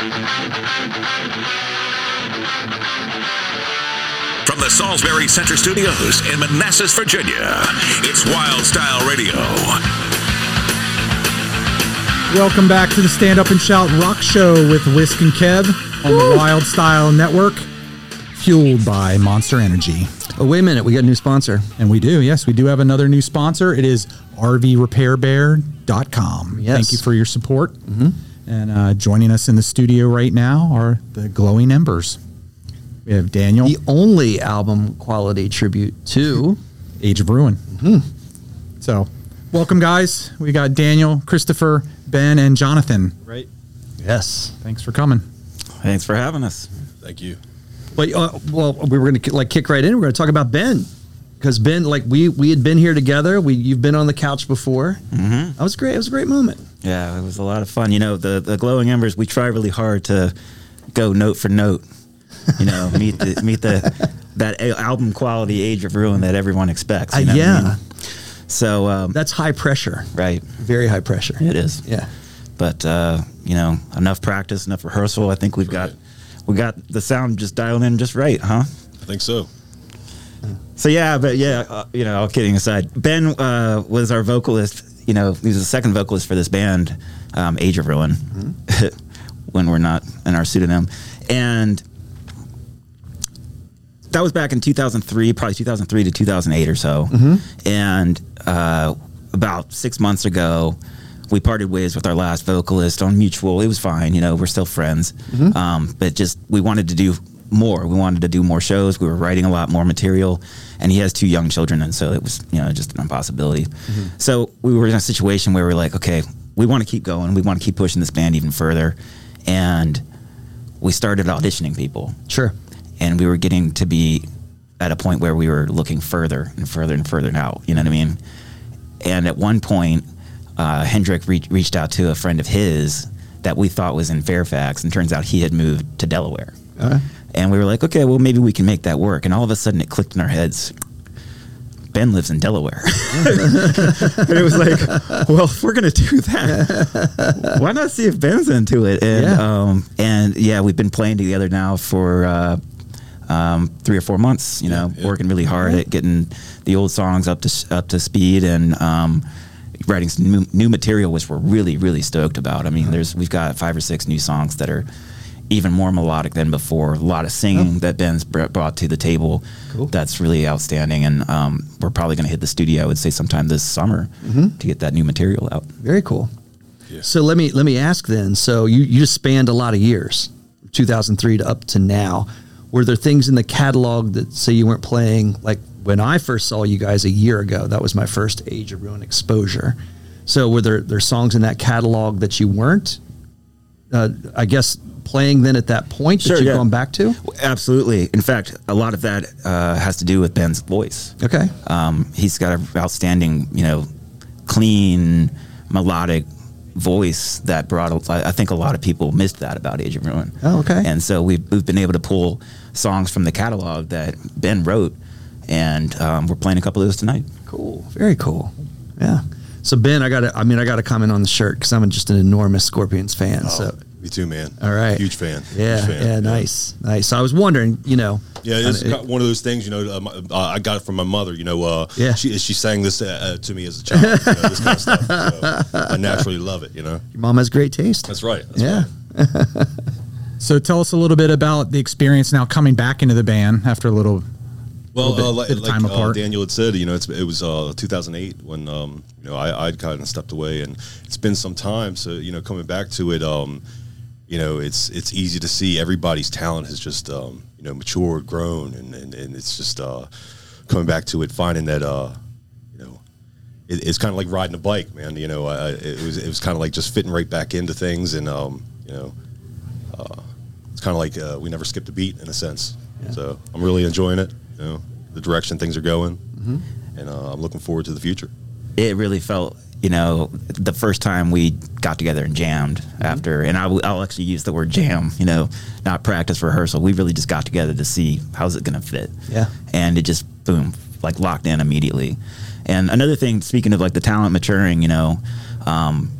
From the Salisbury Center Studios in Manassas, Virginia, it's Wylde Style Radio. Welcome back to the Stand Up and Shout Rock Show with Wisk and Kev on the Wylde Style Network, fueled by Monster Energy. Oh, wait a minute. We got a new sponsor. And we do, yes, we do have another new sponsor. It is RVRepairBear.com. Yes. Thank you for your support. Mm-hmm. And uh, joining us in the studio right now are the Glowing Embers. We have Daniel, The only album quality tribute to. Age of Ruin. So, welcome, guys. We got Daniel, Christopher, Ben, and Jonathan. Right. Yes. Thanks for coming. Thanks for having us. Thank you. But uh, well, we were going to like kick right in. We're going to talk about Ben because Ben, like we we had been here together. We you've been on the couch before. Mm-hmm. That was great. It was a great moment. Yeah, it was a lot of fun. You know, the the glowing embers. We try really hard to go note for note. You know, meet the meet the that album quality age of ruin that everyone expects. you Uh, know what I yeah. mean? So um, That's high pressure. right, Very high pressure. it is. Yeah. But uh, you know, enough practice, enough rehearsal. I think we've got we got the sound just dialed in just right, huh? I think so. So yeah, but yeah, uh, you know, all kidding aside, Ben uh, was our vocalist. You know, he was the second vocalist for this band, um, Age of Ruin, when we're not in our pseudonym, and that was back in 2003, probably 2003 to 2008 or so. And uh, about six months ago, we parted ways with our last vocalist on mutual. It was fine, you know, we're still friends. Um, but just we wanted to do more. We wanted to do more shows. We were writing a lot more material, and he has two young children, and so it was you know just an impossibility. So we were in a situation where we are like, okay, we want to keep going. We want to keep pushing this band even further, and we started auditioning people Sure. and we were getting to be at a point where we were looking further and further and further out. You know what I mean? And at one point, uh, Hendrick re- reached out to a friend of his that we thought was in Fairfax, and turns out he had moved to Delaware. And we were like, okay, well, maybe we can make that work. And all of a sudden, it clicked in our heads. Ben lives in Delaware. and it was like, well, if we're gonna do that, why not see if Ben's into it? And Yeah. um, and yeah, we've been playing together now for uh, um, three or four months. You know, yeah. working really hard at getting the old songs up to up to speed and um, writing some new, new material, which we're really really stoked about. I mean, there's we've got five or six new songs that are even more melodic than before. A lot of singing that Ben's brought to the table. That's really outstanding, and um, we're probably going to hit the studio. I would say sometime this summer to get that new material out. Very cool. Yeah. So let me let me ask then. So you you just spanned a lot of years, 2003 to up to now. Were there things in the catalog that say you weren't playing? Like when I first saw you guys a year ago, that was my first Age of Ruin exposure. So were there there songs in that catalog that you weren't? Uh, I guess playing then at that point Sure, that you've yeah. gone back to. Absolutely. In fact, a lot of that uh, has to do with Ben's voice. Okay. Um, he's got an outstanding, you know, clean, melodic voice that brought. a- I think a lot of people missed that about Age of Ruin. Oh, okay. And so we've, we've been able to pull songs from the catalog that Ben wrote, and um, we're playing a couple of those tonight. Cool. Very cool. Yeah. So Ben, I got to I mean I got to comment on the shirt because I'm just an enormous Scorpions fan. so Me too, man. all right. Huge fan. Yeah, Huge fan. yeah, nice, nice. So I was wondering, you know, Yeah, it's got one of those things, you know. Uh, my- uh, I got it from my mother. You know, uh, Yeah. she she sang this uh, uh, to me as a child. you know, this kind of stuff. So I naturally love it. You know, your mom has great taste. that's right. That's yeah. right. So tell us a little bit about the experience now coming back into the band after a little. Well, little bit- uh, like, time apart. Daniel had said, you know, it's, it was uh, 2008 when um, you know I I'd kind of stepped away, and it's been some time. So you know, coming back to it, um, you know, it's it's easy to see everybody's talent has just um, you know matured, grown, and and, and it's just uh, coming back to it, finding that uh, you know. It, it's kind of like riding a bike, man. You know, I, it was it was kind of like just fitting right back into things, and um, you know, uh, it's kind of like uh, we never skipped a beat in a sense. So I'm really enjoying it. You know, the direction things are going, and uh, I'm looking forward to the future. It really felt you know the first time we got together and jammed after and I, will actually use the word jam you know not practice rehearsal. We really just got together to see how's it going to fit. Yeah. and it just boom like locked in immediately. And another thing speaking of like the talent maturing you know um,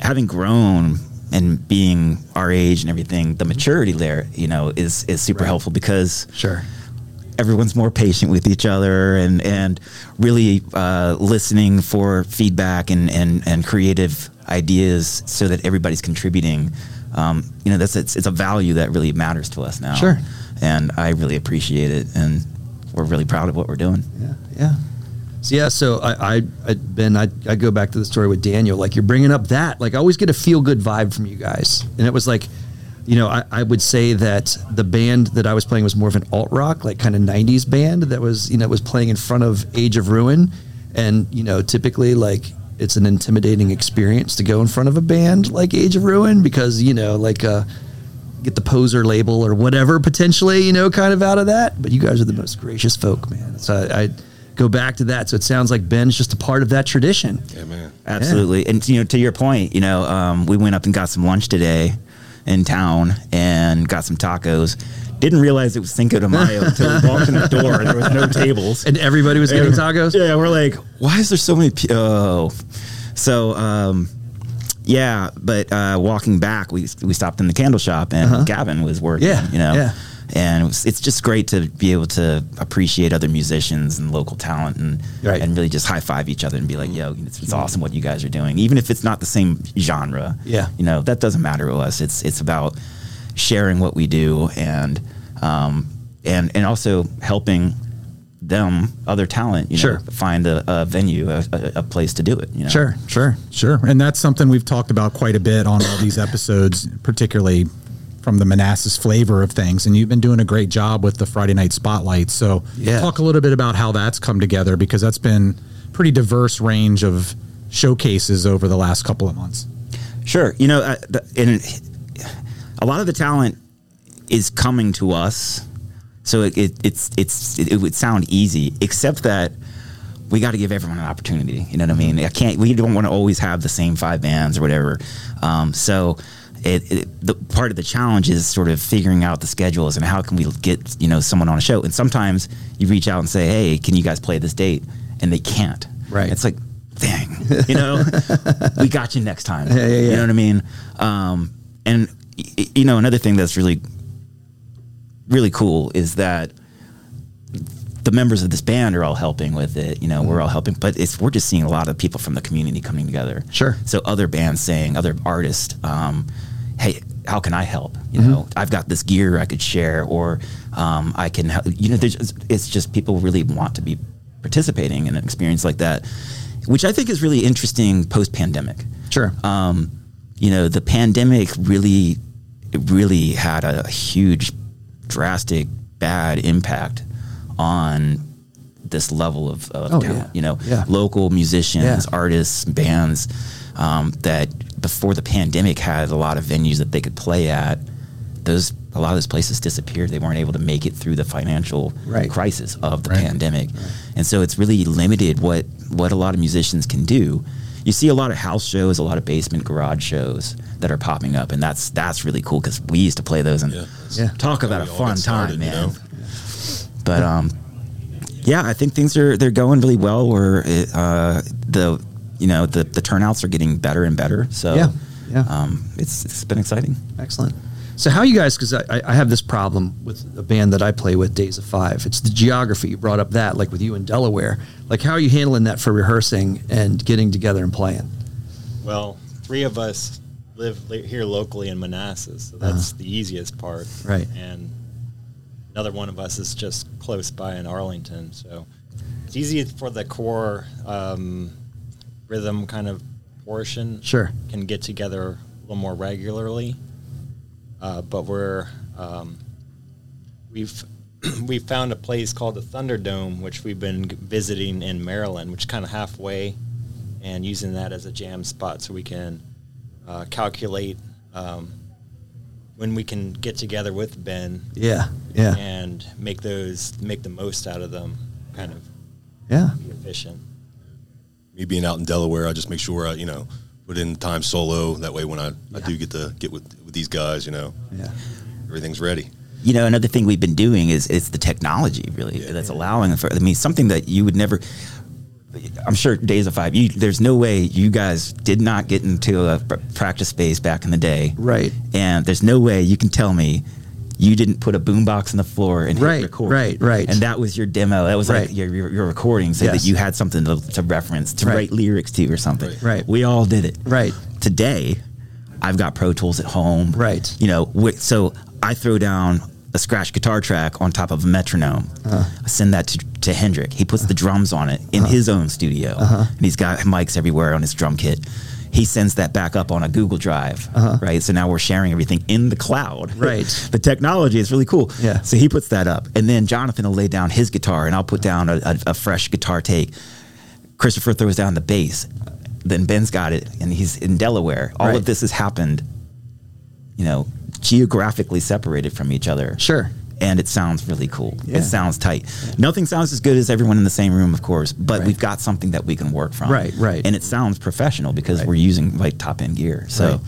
having grown and being our age and everything, the maturity there, you know, is is super helpful because Sure. Everyone's more patient with each other and and really uh, listening for feedback and, and and creative ideas so that everybody's contributing. Um, you know, that's it's, it's a value that really matters to us now. Sure. And I really appreciate it, and we're really proud of what we're doing. Yeah, yeah. So yeah, so I, I, I Ben, I, I go back to the story with Daniel. Like you're bringing up that, like I always get a feel good vibe from you guys, and it was like, you know, I, I would say that the band that I was playing was more of an alt rock, like kind of '90s band that was, you know, was playing in front of Age of Ruin, and you know, typically like it's an intimidating experience to go in front of a band like Age of Ruin because you know, like uh, get the poser label or whatever potentially, you know, kind of out of that. But you guys are the most gracious folk, man. So I, I go back to that. So it sounds like Ben's just a part of that tradition. Yeah, man. Absolutely. And you know, to your point, you know, um, we went up and got some lunch today in town and got some tacos. Didn't realize it was Cinco de Mayo until we walked in the door and there was no tables. And everybody was getting tacos. Yeah, we're like, why is there so many? Pe- oh, so um, yeah. But uh, walking back, we we stopped in the candle shop and Gavin was working. Uh-huh. Yeah, you know. yeah. And it's just great to be able to appreciate other musicians and local talent, and Right. and really just high five each other and be like, "Yo, it's, it's awesome what you guys are doing." Even if it's not the same genre, Yeah. you know that doesn't matter to us. It's it's about sharing what we do and um, and and also helping them other talent, you know, Sure. find a, a venue, a, a, a place to do it. You know? Sure, sure. Sure. And that's something we've talked about quite a bit on all these episodes, particularly from the Manassas flavor of things. And you've been doing a great job with the Friday night spotlight. So Yeah. talk a little bit about how that's come together because that's been pretty diverse range of showcases over the last couple of months. Sure. You know, uh, the, and a lot of the talent is coming to us, so it, it, it's it's it, would sound easy, except that we got to give everyone an opportunity. You know what I mean? I can't. We don't want to always have the same five bands or whatever. Um, so. It, it, the part of the challenge is sort of figuring out the schedules and how can we get you know someone on a show and sometimes you reach out and say hey can you guys play this date and they can't Right. it's like dang you know we got you next time yeah, yeah. you know what I mean? Um, and y- you know, another thing that's really, really cool is that the members of this band are all helping with it. You know, we're all helping, but it's we're just seeing a lot of people from the community coming together. Sure. So other bands saying, other artists, um, hey, how can I help? You know, I've got this gear I could share, or um, I can. Help. You know, there's it's just people really want to be participating in an experience like that, which I think is really interesting post pandemic Sure. um, you know, the pandemic really, really had a huge, drastic, bad impact on this level of, of Oh, talent. yeah. You know, Yeah. local musicians, Yeah. artists, bands um, that before the pandemic had a lot of venues that they could play at. Those a lot of those places disappeared. They weren't able to make it through the financial Right. crisis of the Right. pandemic, and so it's really limited what what a lot of musicians can do. You see a lot of house shows, a lot of basement garage shows that are popping up, and that's that's really cool because we used to play those and Yeah. Yeah. talk about a fun started, time, you man. know? But um, yeah, I think things are they're going really well. Where it, uh, the you know the the turnouts are getting better and better. So Yeah, yeah. um, it's it's been exciting. Excellent. So how you guys? Because I, I have this problem with a band that I play with, Days of Five. It's the geography. You brought up that, like with you in Delaware. Like how are you handling that for rehearsing and getting together and playing? Well, three of us live here locally in Manassas, so that's the easiest part. Right. And another one of us is just close by in Arlington, so it's easy for the core um, rhythm kind of portion. Sure. Can get together a little more regularly, uh, but we're um, we've we found a place called the Thunderdome, which we've been visiting in Maryland, which is kind of halfway, and using that as a jam spot so we can uh, calculate um, when we can get together with Ben Yeah, yeah, and make those make the most out of them, kind of yeah. be efficient. Me being out in Delaware, I just make sure I, you know, put in time solo. That way, when I, I do get to get with with these guys, you know, Yeah. everything's ready. You know, another thing we've been doing is it's the technology really Yeah. that's allowing for. I mean, something that you would never. I'm sure Days of Five. You, there's no way you guys did not get into a pr- practice space back in the day, Right. And there's no way you can tell me you didn't put a boombox on the floor and Right, hit record, right, right. And that was your demo. That was Right. like your, your your recording, so Yes. that you had something to, to reference, to Right. write lyrics to, or something. Right. Right. We all did it. Right. Today, I've got Pro Tools at home. Right. You know, so I throw down a scratch guitar track on top of a metronome. Uh-huh. I send that to, to Hendrik. He puts the drums on it in his own studio, Uh-huh. and he's got mics everywhere on his drum kit. He sends that back up on a Google Drive, right? So now we're sharing everything in the cloud. Uh-huh. Right. the technology is really cool. Yeah. So he puts that up, and then Jonathan will lay down his guitar, and I'll put down a, a, a fresh guitar take. Christopher throws down the bass. Then Ben's got it, and he's in Delaware. All Right. of this has happened, you know, geographically separated from each other. Sure. And it sounds really cool. Yeah. It sounds tight. Nothing sounds as good as everyone in the same room, of course, but Right. we've got something that we can work from. Right, right. And it sounds professional because Right. we're using like top end gear. So Right.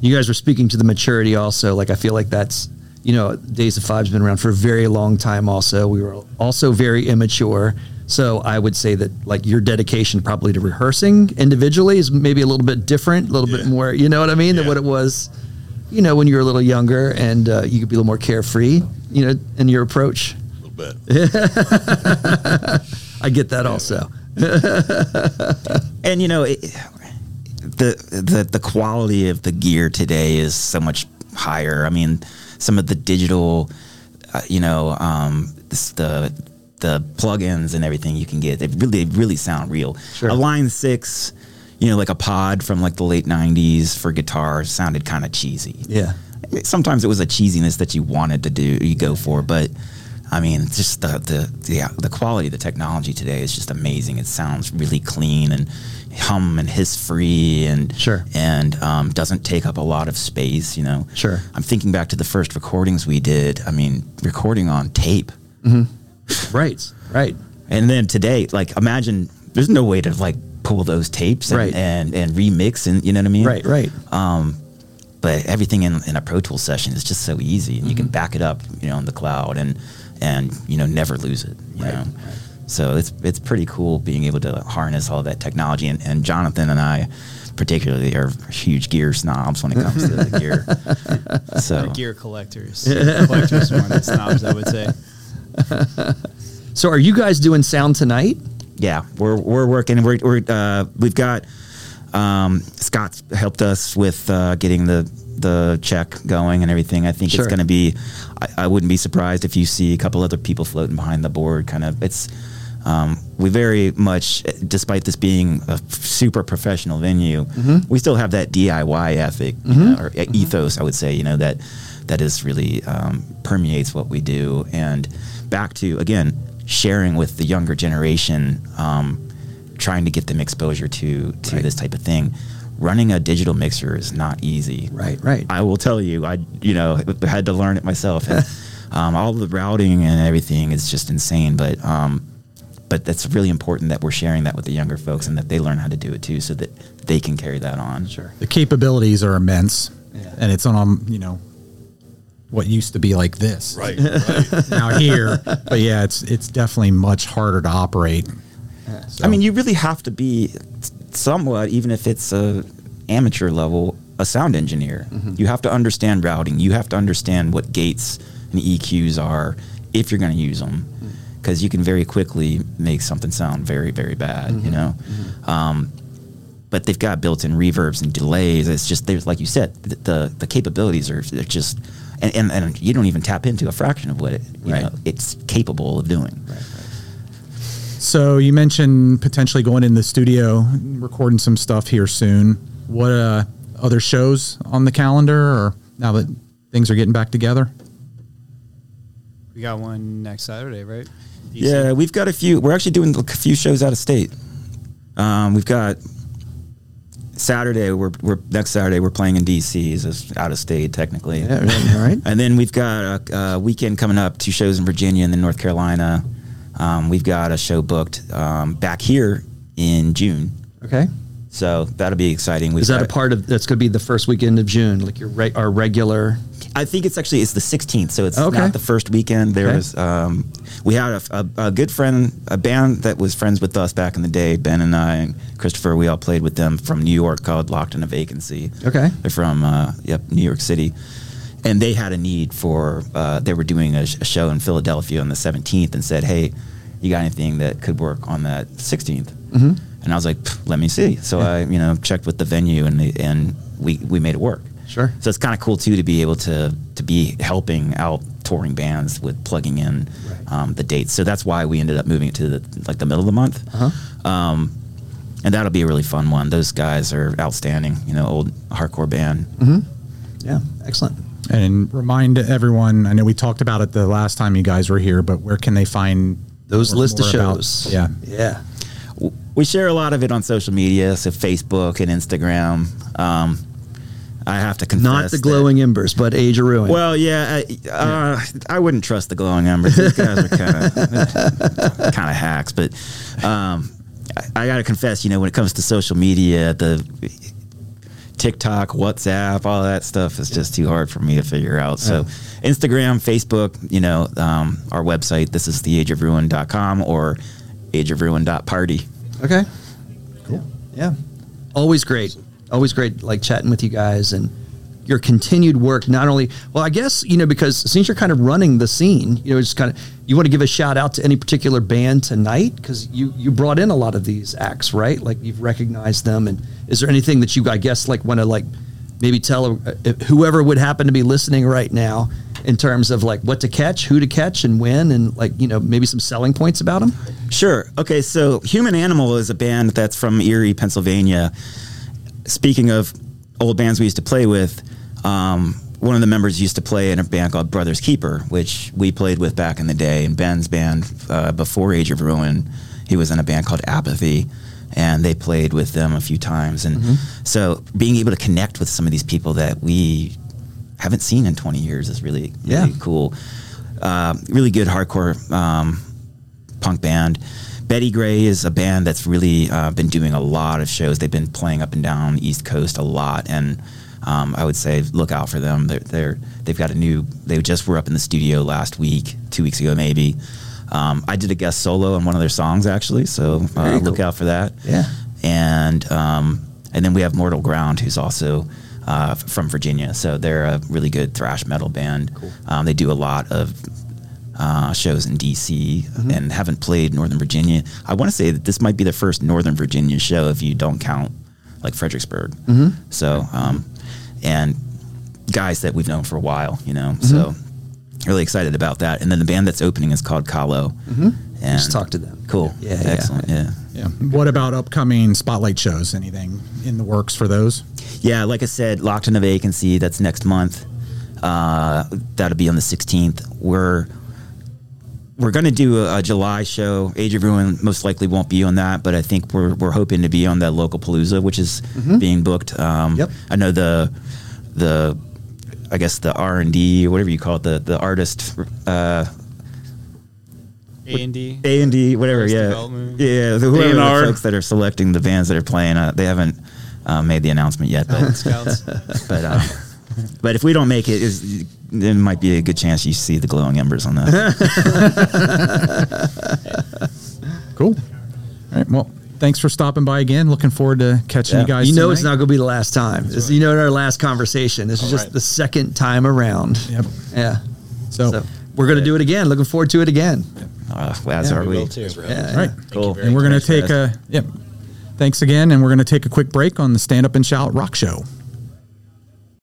You guys were speaking to the maturity also. Like I feel like that's you know, Days of Five's been around for a very long time also. We were also very immature. So I would say that like your dedication probably to rehearsing individually is maybe a little bit different, a little bit more, you know what I mean, than what it was, you know, when you were a little younger and uh, you could be a little more carefree, you know, in your approach. A little bit. I get that also. and you know it, the the the quality of the gear today is so much higher. I mean, some of the digital, uh, you know, um, this, the the plugins and everything you can get, they really they really sound real. Sure. A Line Six, you know, like a Pod from like the late '90s for guitar sounded kind of cheesy. Yeah. Sometimes it was a cheesiness that you wanted to do, you go for, but. I mean, just the the the, the quality of the technology today is just amazing. It sounds really clean and hum and hiss free and Sure. and um, doesn't take up a lot of space. You know, Sure. I'm thinking back to the first recordings we did. I mean, recording on tape, Mm-hmm. Right. Right. and then today, like imagine there's no way to like pull those tapes and Right. and, and remix and you know what I mean. Right. Right. but everything in, in a Pro Tools session is just so easy, and you Mm-hmm. can back it up, you know, in the cloud, and and you know never lose it, you Right, know. So it's it's pretty cool being able to harness all that technology, and, and Jonathan and I, particularly, are huge gear snobs when it comes to the gear. So Gear collectors. collectors more than snobs, I would say. So are you guys doing sound tonight? Yeah, we're we're working. We're, we're uh, we've got um, Scott's helped us with uh, getting the the check going and everything. I think Sure. it's going to be. I, I wouldn't be surprised if you see a couple other people floating behind the board. Kind of, it's. Um, we very much, despite this being a super professional venue, we still have that DIY ethic you know, or ethos. I would say, you know that that is really um, permeates what we do. And back to again sharing with the younger generation, um, trying to get them exposure to to Right. this type of thing. Running a digital mixer is not easy. Right, right. I will tell you, I you know had to learn it myself. And, um, all the routing and everything is just insane. But um, but that's really important that we're sharing that with the younger folks and that they learn how to do it too, so that they can carry that on. Sure. The capabilities are immense, Yeah. and it's on you know what used to be like this Right. Right. now here. But yeah, it's it's definitely much harder to operate. So- I mean, you really have to be somewhat, even if it's a amateur level, a sound engineer. Mm-hmm. You have to understand routing. You have to understand what gates and EQs are if you're going to use them, because mm. you can very quickly make something sound very, very bad. You mm-hmm. know. Mm-hmm. Um, but they've got built-in reverbs and delays. It's just there's like you said, the the, the capabilities are they're just, and, and and you don't even tap into a fraction of what it you Right. know it's capable of doing. So you mentioned potentially going in the studio, recording some stuff here soon. What uh, other shows on the calendar, or now that things are getting back together? We got one next Saturday, right? DC. Yeah, we've got a few. We're actually doing a few shows out of state. Um, we've got Saturday. We're, we're next Saturday. We're playing in DC. Is out of state technically. Yeah, right, all right. And then we've got a, a weekend coming up. Two shows in Virginia and then North Carolina. Um, we've got a show booked um, back here in June. Okay. So that'll be exciting. We've Is that a part of that's going to be the first weekend of June, like your re- our regular? I think it's actually it's the 16th, so it's Okay. not the first weekend. There Okay. was um, we had a, a, a good friend, a band that was friends with us back in the day. Ben and I and Christopher, we all played with them from New York called Locked in a Vacancy. Okay. they're from uh, yep New York City, and they had a need for uh, they were doing a, a show in Philadelphia on the 17th and said, hey, you got anything that could work on that 16th? Mm-hmm. And I was like, let me see. So I you know checked with the venue and they, and we we made it work. Sure. So it's kind of cool too to be able to to be helping out touring bands with plugging in um, the dates. So that's why we ended up moving it to the like the middle of the month. Uh-huh. Um, and that'll be a really fun one. Those guys are outstanding. You know, old hardcore band. Hmm. Yeah, excellent. And remind everyone, I know we talked about it the last time you guys were here, but where can they find Those list of more about- shows. yeah. Yeah. We share a lot of it on social media, so Facebook and Instagram. Um, I have to confess, Not the that- glowing embers, but Age of Ruin. Well, yeah, I, uh, I wouldn't trust the glowing embers. These guys are kind of kind of hacks, but um, I, I got to confess, you know, when it comes to social media, the TikTok, WhatsApp, all that stuff is just too hard for me to figure out. So, Instagram, Facebook, you know, um, our website. This is theageofruin.com or ageofruin.party. Okay. Cool. Yeah. Always great. Always great, like chatting with you guys and your continued work. Not only, well, I guess, you know, because since you're kind of running the scene, you know, just kind of, you want to give a shout out to any particular band tonight? Because you, you brought in a lot of these acts, right? Like you've recognized them. And is there anything that you, I guess, like want to like maybe tell uh, whoever would happen to be listening right now in terms of like what to catch, who to catch, and when, and like, you know, maybe some selling points about them? Sure. Okay. So Human Animal is a band that's from Erie, Pennsylvania. Speaking of old bands we used to play with, um, one of the members used to play in a band called Brothers Keeper, which we played with back in the day. And Ben's band uh, before Age of Ruin, he was in a band called Apathy, and they played with them a few times. And so being able to connect with some of these people that we haven't seen in 20 years is really, really Yeah. cool. Uh, really good hardcore um, punk band. Betty Gray is a band that's really uh, been doing a lot of shows. They've been playing up and down East Coast a lot, and um, I would say look out for them. They're, they're they've got a new. They just were up in the studio last week, two weeks ago maybe. Um, I did a guest solo on one of their songs actually, so uh, Very look cool. out for that. Yeah. and um, and then we have Mortal Ground, who's also uh, from Virginia. So they're a really good thrash metal band. Um, they do a lot of uh, shows in DC Mm-hmm. and haven't played Northern Virginia. I want to say that this might be their first Northern Virginia show if you don't count like Fredericksburg. Mm-hmm. So, um, and guys that we've known for a while, you know. Mm-hmm. So, really excited about that. And then the band that's opening is called Kahlo. And Just talk to them. Cool. Yeah, yeah. Excellent. Yeah. Yeah. What about upcoming spotlight shows? Anything in the works for those? Yeah, like I said, locked in a vacancy. That's next month. Uh, that'll be on the 16th. We're we're going to do a, a July show. Age of Ruin most likely won't be on that, but I think we're we're hoping to be on that local Palooza, which is being booked. Um, Yep. I know the the I guess the R and D or whatever you call it, the the artist. Uh, A and D. a and D, whatever, yeah, yeah. The, whoever the A&R. folks that are selecting the bands that are playing, uh, they haven't uh, made the announcement yet. But but uh, but if we don't make it, is there might be a good chance you see the glowing embers on that. Cool. All right. Well, thanks for stopping by again. Looking forward to catching Yeah. you guys. You know it's not going to be the last time. This, you know, in our last conversation, this is just right. the second time around. Yep. Yeah. So, So we're going to do it again. Looking forward to it again. Uh, as are We we. will too. Yeah. all right. Cool. And we're going to take guys. a, yep. Thanks again. And we're going to take a quick break on the Stand Up and Shout Rock Show.